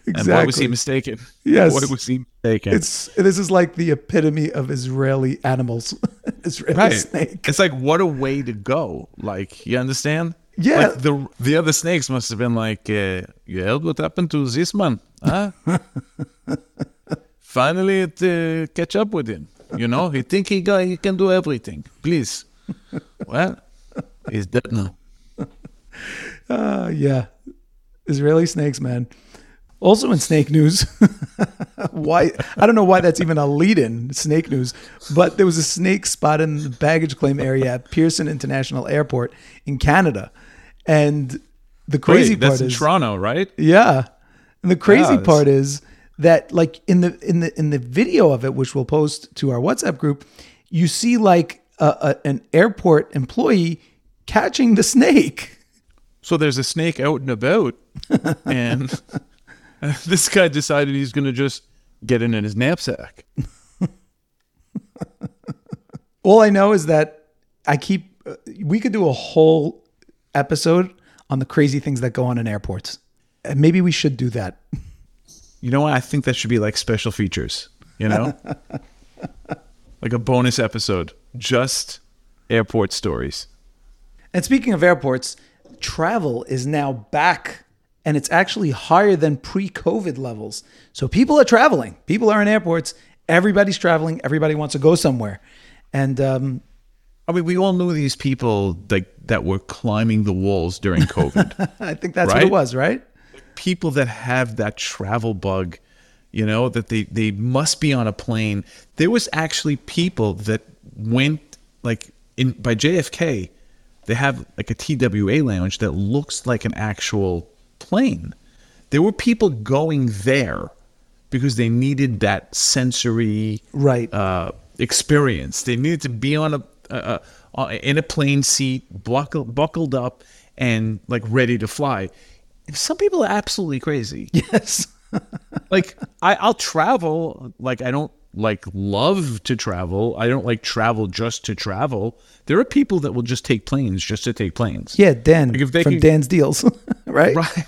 And why was he mistaken? Yes. Why was he mistaken? It's this is like the epitome of Israeli animals. Israeli right. snake. It's like, what a way to go. Like, you understand? Yeah. Like the the other snakes must have been like, uh, you heard what happened to this man? Huh? Finally, it uh, catch up with him. You know, he think he got, he can do everything. Please. well, he's dead now. Uh, yeah, Israeli snakes, man. Also in snake news, why I don't know why that's even a lead-in snake news, but there was a snake spotted in the baggage claim area at Pearson International Airport in Canada, and the crazy Wait, that's part in is Toronto, right? Yeah. And the crazy Yeah, part is that like in the in the in the video of it, which we'll post to our WhatsApp group, you see like a, a, an airport employee catching the snake. So there's a snake out and about, and this guy decided he's going to just get it in his knapsack. All I know is that I keep uh, we could do a whole episode on the crazy things that go on in airports. And maybe we should do that. You know what? I think that should be like special features, you know? like a bonus episode, just airport stories. And speaking of airports, travel is now back and it's actually higher than pre COVID levels. So people are traveling, people are in airports, everybody's traveling, everybody wants to go somewhere. And um, I mean, we all knew these people like that were climbing the walls during COVID. I think that's what it was, right? people that have that travel bug, you know, that they, they must be on a plane. There was actually people that went like in by JFK, they have like a TWA lounge that looks like an actual plane. There were people going there because they needed that sensory Right. uh, experience. They needed to be on a uh, uh, in a plane seat, buckled buckled up, and like ready to fly. Some people are absolutely crazy. Yes. like I, I'll travel. Like I don't like love to travel. I don't like travel just to travel. There are people that will just take planes just to take planes. Yeah, Dan Like, if they from can- Dan's Deals, right? Right.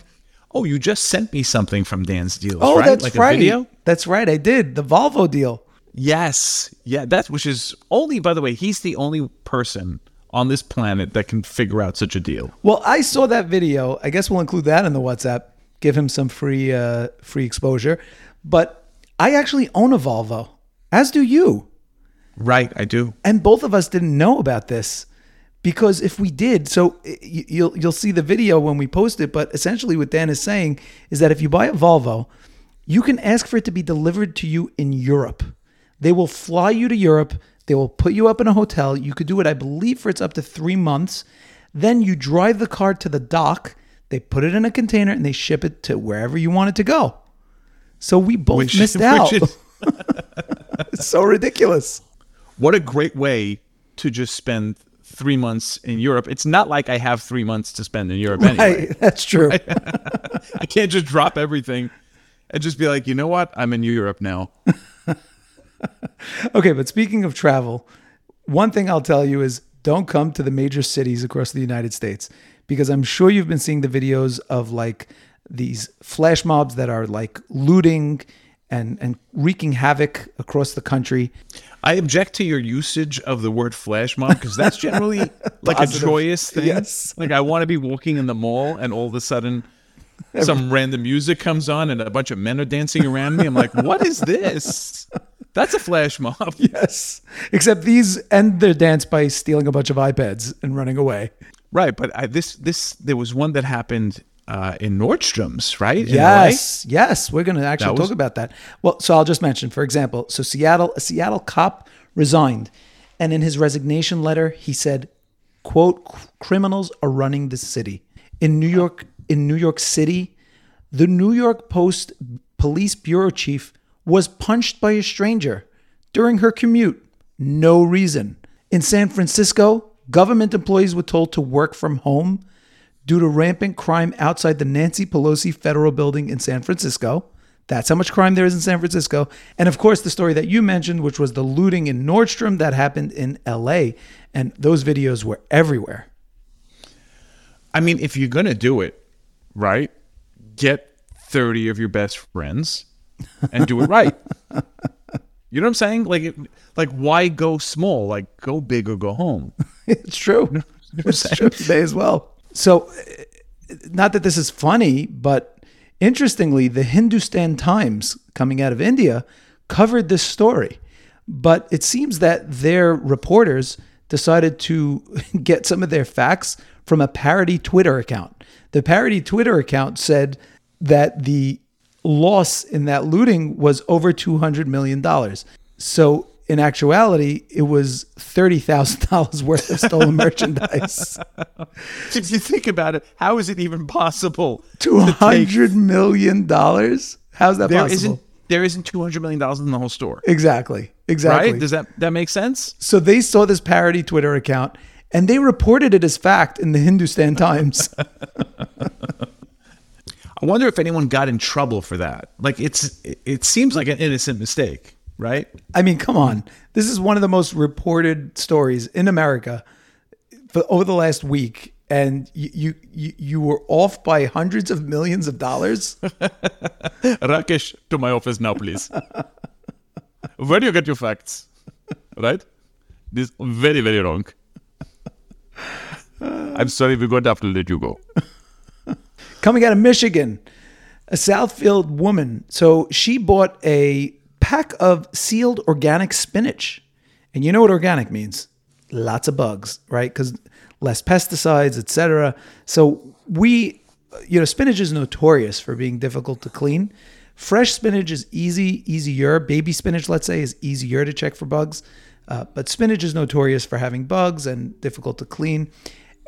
Oh, you just sent me something from Dan's Deals. Oh, right? that's like right. A video? That's right. I did the Volvo deal. Yes. Yeah, that's which is only by the way, he's the only person on this planet that can figure out such a deal. Well, I saw that video. I guess we'll include that in the WhatsApp. Give him some free uh, free exposure. But I actually own a Volvo, as do you. Right, I do. and both of us didn't know about this because if we did so you'll you'll see the video when we post it but essentially what Dan is saying is that if you buy a Volvo you can ask for it to be delivered to you in Europe they will fly you to Europe they will put you up in a hotel you could do it I believe for it's up to 3 months then you drive the car to the dock they put it in a container and they ship it to wherever you want it to go so we both Which- missed which out is- it's so ridiculous What a great way to just spend three months in Europe. It's not like I have three months to spend in Europe anyway. Right, that's true I can't just drop everything and just be like, you know what? I'm in Europe now. Okay, but speaking of travel, one thing I'll tell you is don't come to the major cities across the United States because I'm sure you've been seeing the videos of like these flash mobs that are like looting and and wreaking havoc across the country. I object to your usage of the word flash mob because that's generally like a joyous thing. Yes. Like I want to be walking in the mall and all of a sudden some random music comes on and a bunch of men are dancing around me. I'm like, what is this? That's a flash mob. Yes. Except these end their dance by stealing a bunch of iPads and running away. Right, but I, this this there was one that happened uh, in Nordstrom's, right? In Yes, yes, we're going to actually was- talk about that. Well, so I'll just mention, for example, so Seattle, a Seattle cop resigned, and in his resignation letter, he said, "quote Criminals are running the city in New York. In New York City, the New York Post police bureau chief was punched by a stranger during her commute. No reason. In San Francisco, government employees were told to work from home due to rampant crime outside the Nancy Pelosi Federal Building in San Francisco. That's how much crime there is in San Francisco. And of course, the story that you mentioned, which was the looting in Nordstrom that happened in LA. And those videos were everywhere. I mean, if you're gonna do it, right, get thirty of your best friends and do it right. you know what I'm saying? Like, like why go small? Like, go big or go home. It's true. It's true today as well. So, uh, not that this is funny, but interestingly, the Hindustan Times coming out of India covered this story. But it seems that their reporters decided to get some of their facts from a parody Twitter account. The parody Twitter account said that the loss in that looting was over $200 million. So, in actuality, it was $30,000 worth of stolen merchandise. if you think about it, how is it even possible? Two hundred million dollars? How's that There possible? not there isn't two hundred million dollars in the whole store, exactly. Exactly. right? Does that that make sense? so they saw this parody Twitter account and they reported it as fact in the Hindustan Times. I wonder if anyone got in trouble for that. Like, it's it, seems like an innocent mistake, right? I mean, come on. This is one of the most reported stories in America for over the last week. And you, you, you, you were off by hundreds of millions of dollars. Rakesh, to my office now, please. Where do you get your facts? Right? This very, very wrong. I'm sorry, we're going to have to let you go. Coming out of Michigan, a Southfield woman. So she bought a pack of sealed organic spinach. And you know what organic means? Lots of bugs, right? Because less pesticides, etc. So we, you know, spinach is notorious for being difficult to clean. Fresh spinach is easy, easier. Baby spinach, let's say, is easier to check for bugs. Uh, but spinach is notorious for having bugs and difficult to clean.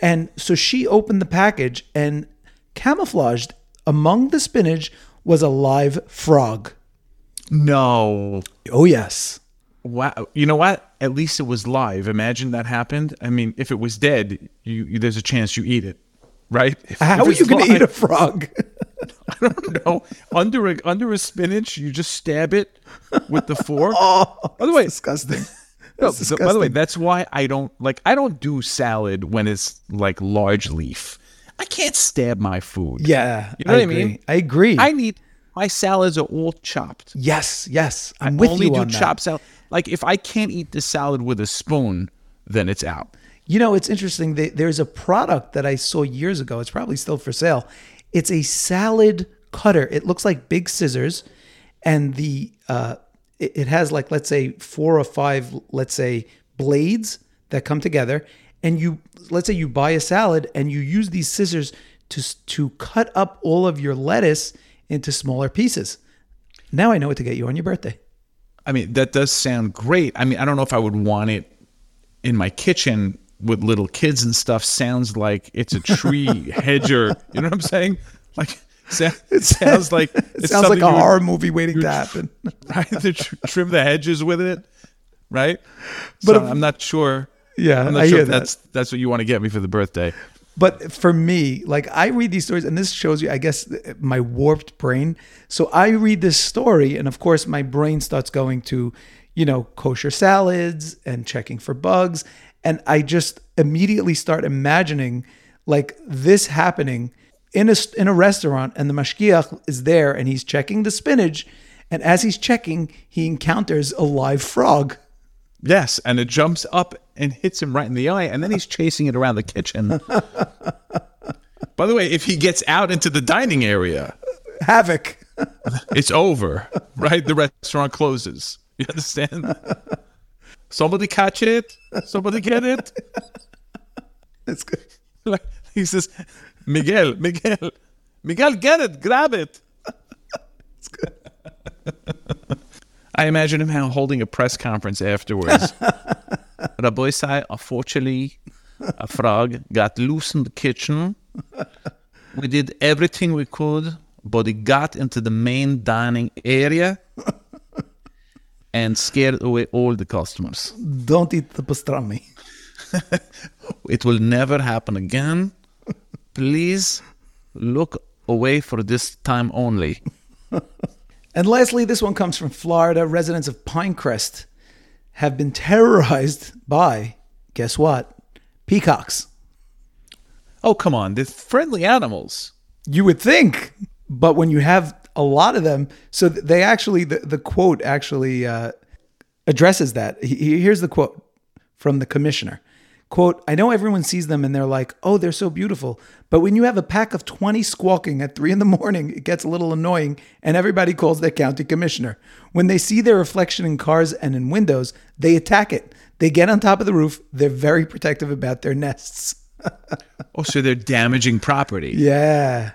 And so she opened the package and camouflaged among the spinach was a live frog. No. Oh, yes. Wow. You know what? At least it was live. Imagine that happened. I mean, if it was dead, you, you there's a chance you eat it, right? If, How if are you going to eat a frog? I don't know. Under a under a spinach, you just stab it with the fork. oh, By the way, disgusting. No, so- by the way, that's why I don't like I don't do salad when it's like large leaf. I can't stab my food. Yeah, You know what I agree. mean? I agree. I need my salads are all chopped. yes, yes. I'm I with only you do on that. chopped salad. Like if I can't eat the salad with a spoon, then it's out. You know, it's interesting. There's a product that I saw years ago. It's probably still for sale. It's a salad cutter. It looks like big scissors, and the uh, it, it has like let's say four or five, let's say blades that come together, and you let's say you buy a salad and you use these scissors to to cut up all of your lettuce into smaller pieces. Now I know what to get you on your birthday. I mean, that does sound great. I mean, I don't know if I would want it in my kitchen with little kids and stuff. Sounds like it's a tree hedger. You know what I'm saying? Like, it sounds like It sounds like a horror movie waiting to happen. right? to tr- trim the hedges with it, right? But But if- I'm not sure. Yeah, I'm not I sure hear if that. that's that's what you want to get me for the birthday. But for me, like I read these stories, and this shows you, I guess, uh, my warped brain. So I read this story, and of course, my brain starts going to, you know, kosher salads and checking for bugs. And I just immediately start imagining like this happening in a, in a restaurant, and the mashgiach is there and he's checking the spinach. And as he's checking, he encounters a live frog. Yes, and it jumps up and hits him right in the eye, and then he's chasing it around the kitchen. By the way, if he gets out into the dining area, Havoc. it's over, right? The restaurant closes. You understand? Somebody catch it. Somebody get it. It's good. Like he says, Miguel, Miguel, Miguel, get it, grab it. I imagine him holding a press conference afterwards. Rabbi say, unfortunately, uh, a frog got loose in the kitchen. We did everything we could, but it got into the main dining area and scared away all the customers. Don't eat the pastrami. It will never happen again. Please look away for this time only. And lastly, this one comes from Florida. Residents of Pinecrest have been terrorized by, guess what? Peacocks. Oh, come on. They're friendly animals. You would think, but when you have a lot of them, so they actually, the, the quote actually uh, addresses that. He- he- Here's the quote from the commissioner. Quote, I know everyone sees them and they're like, oh, they're so beautiful. But when you have a pack of 20 squawking at three in the morning, it gets a little annoying and everybody calls their county commissioner. When they see their reflection in cars and in windows, they attack it. They get on top of the roof. They're very protective about their nests. Oh, so they're damaging property. Yeah.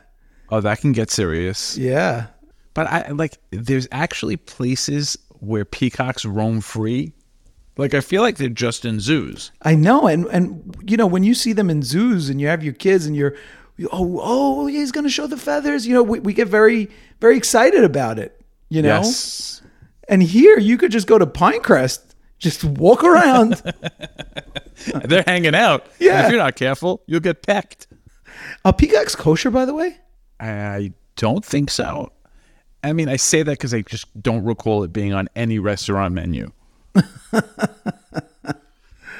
Oh, that can get serious. Yeah. But I like there's actually places where peacocks roam free. Like I feel like they're just in zoos. I know, and and you know when you see them in zoos and you have your kids and you're, oh oh he's gonna show the feathers. You know we, we get very very excited about it. You know, Yes. and here you could just go to Pinecrest, just walk around. they're hanging out. And Yeah. if you're not careful, you'll get pecked. A peacock's kosher, by the way. I don't think so. I mean, I say that because I just don't recall it being on any restaurant menu.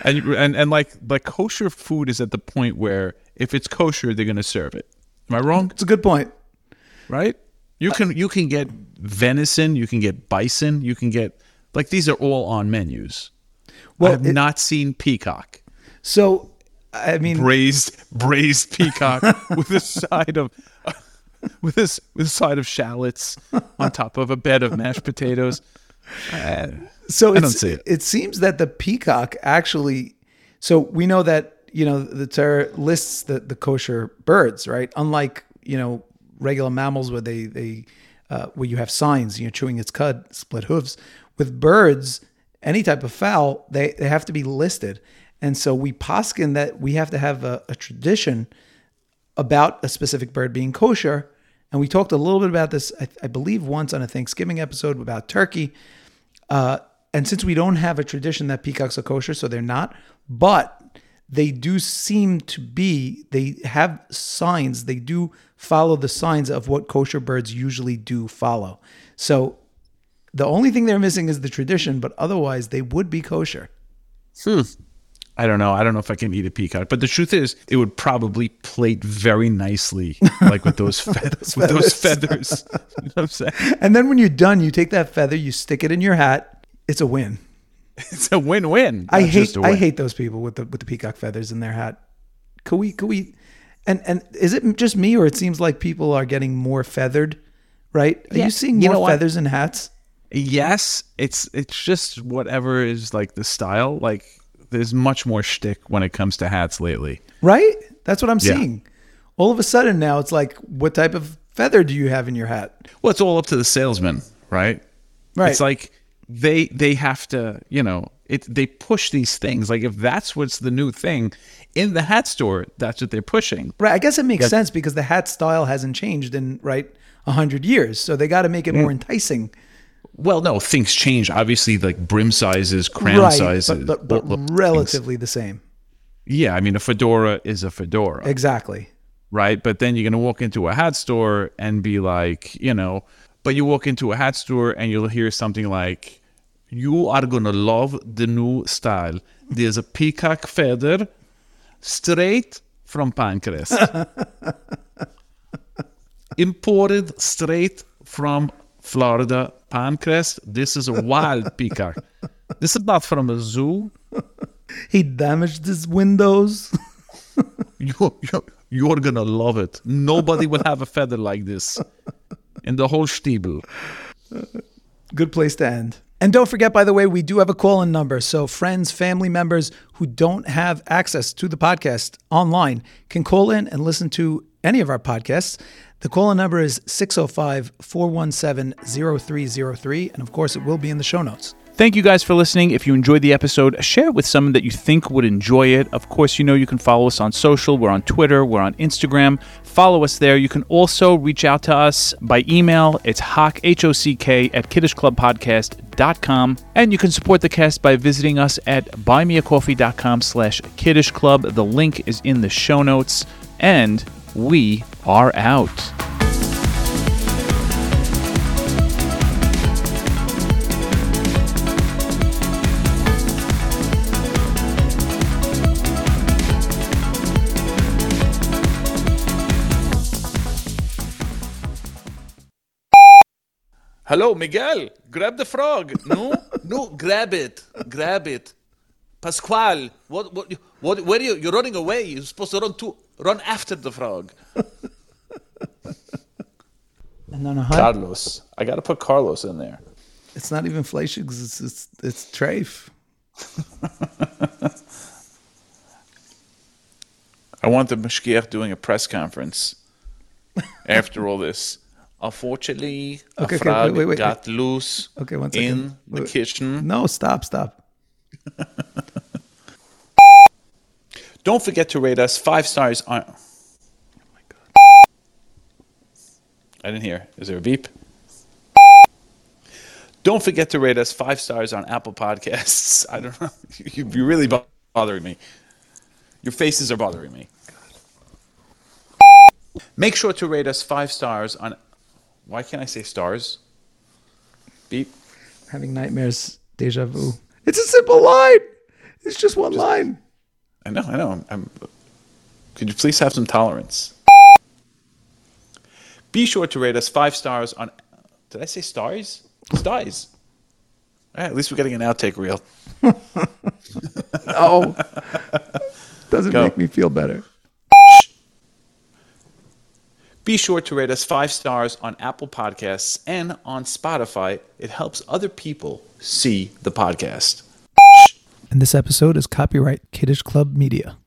and, and and like like kosher food is at the point where if it's kosher, they're gonna serve it. Am I wrong? It's a good point. Right? You can you can get venison, you can get bison, you can get like these are all on menus. Well, I have it- not seen peacock. So I mean, Braised braised peacock with a side of with this with a side of shallots on top of a bed of mashed potatoes. So I don't see it. It seems that the peacock actually. So we know that you know the Torah lists the, the kosher birds, right? Unlike you know regular mammals where they they uh, where you have signs, you know, chewing its cud, split hooves. With birds, any type of fowl, they they have to be listed, and so we poskin that we have to have a, a tradition about a specific bird being kosher. And we talked a little bit about this, I, I believe, once on a Thanksgiving episode about turkey. Uh, and since we don't have a tradition that peacocks are kosher, so they're not, but they do seem to be, they have signs, they do follow the signs of what kosher birds usually do follow. So the only thing they're missing is the tradition, but otherwise they would be kosher. I don't know. I don't know if I can eat a peacock, but the truth is, it would probably plate very nicely, like with those fe- with those feathers. you know what I'm saying? And then when you're done, you take that feather, you stick it in your hat. It's a win. It's a win-win. I hate just a I win. hate those people with the with the peacock feathers in their hat. Could we could we and and is it just me or it seems like people are getting more feathered, right? Are Yeah, you seeing you more know feathers in hats? Yes, it's it's just whatever is like the style. Like there's much more shtick when it comes to hats lately. Right? That's what I'm Yeah. seeing. All of a sudden now it's like, what type of feather do you have in your hat? Well, it's all up to the salesman, right? Right. It's like they they have to, you know, it they push these things. Like if that's what's the new thing in the hat store, that's what they're pushing. Right. I guess it makes sense because the hat style hasn't changed in right a hundred years. So they got to make it Mm. more enticing. Well, no, things change. Obviously, like brim sizes, crown right. sizes, but but, but relatively the same. Yeah, I mean, a fedora is a fedora, Exactly. right? But then you're going to walk into a hat store and be like, you know, but you walk into a hat store and you'll hear something like, you are going to love the new style. There's a peacock feather straight from Pinecrest. Imported straight from Florida Pinecrest. This is a wild peacock. This is not from a zoo. He damaged his windows. You're, you're, you're gonna love it. Nobody will have a feather like this in the whole Shtiebel. Good place to end. And don't forget, by the way, we do have a call in number. So friends, family members who don't have access to the podcast online can call in and listen to any of our podcasts. The call in number is 605 417 0303. And of course, it will be in the show notes. Thank you guys for listening. If you enjoyed the episode, share it with someone that you think would enjoy it. Of course, you know you can follow us on social. We're on Twitter, we're on Instagram. Follow us there. You can also reach out to us by email. It's hock, H-O-C-K, at kiddushclubpodcast.com. And you can support the cast by visiting us at buymeacoffee.com slash kiddushclub. The link is in the show notes. And we are out. Hello, Miguel. Grab the frog. No, no, grab it. Grab it. Pascual, what, what, what, where are you? You're running away. You're supposed to run to, run after the frog. And then a hunt. Carlos. I got to put Carlos in there. It's not even Fleischig's, it's, it's, it's Trafe. I want the Mashgiach doing a press conference after all this. Unfortunately, a Okay, okay, frog wait, wait, wait, got loose Okay, one second. in the kitchen. No, stop, stop. Don't forget to rate us five stars on. Oh my god! I didn't hear. Is there a beep? Don't forget to rate us five stars on Apple Podcasts. I don't know. You're really bothering me. Your faces are bothering me. Make sure to rate us five stars on. Why can't I say stars? Beep. Having nightmares, deja vu. It's a simple line. It's just one line. I know, I know. I'm, I'm, could you please have some tolerance? Be sure to rate us five stars on. Did I say stars? Stars. All right, at least we're getting an outtake reel. Oh, doesn't Go. make me feel better. Be sure to rate us five stars on Apple Podcasts and on Spotify. It helps other people see the podcast. And this episode is copyright Kiddush Club Media.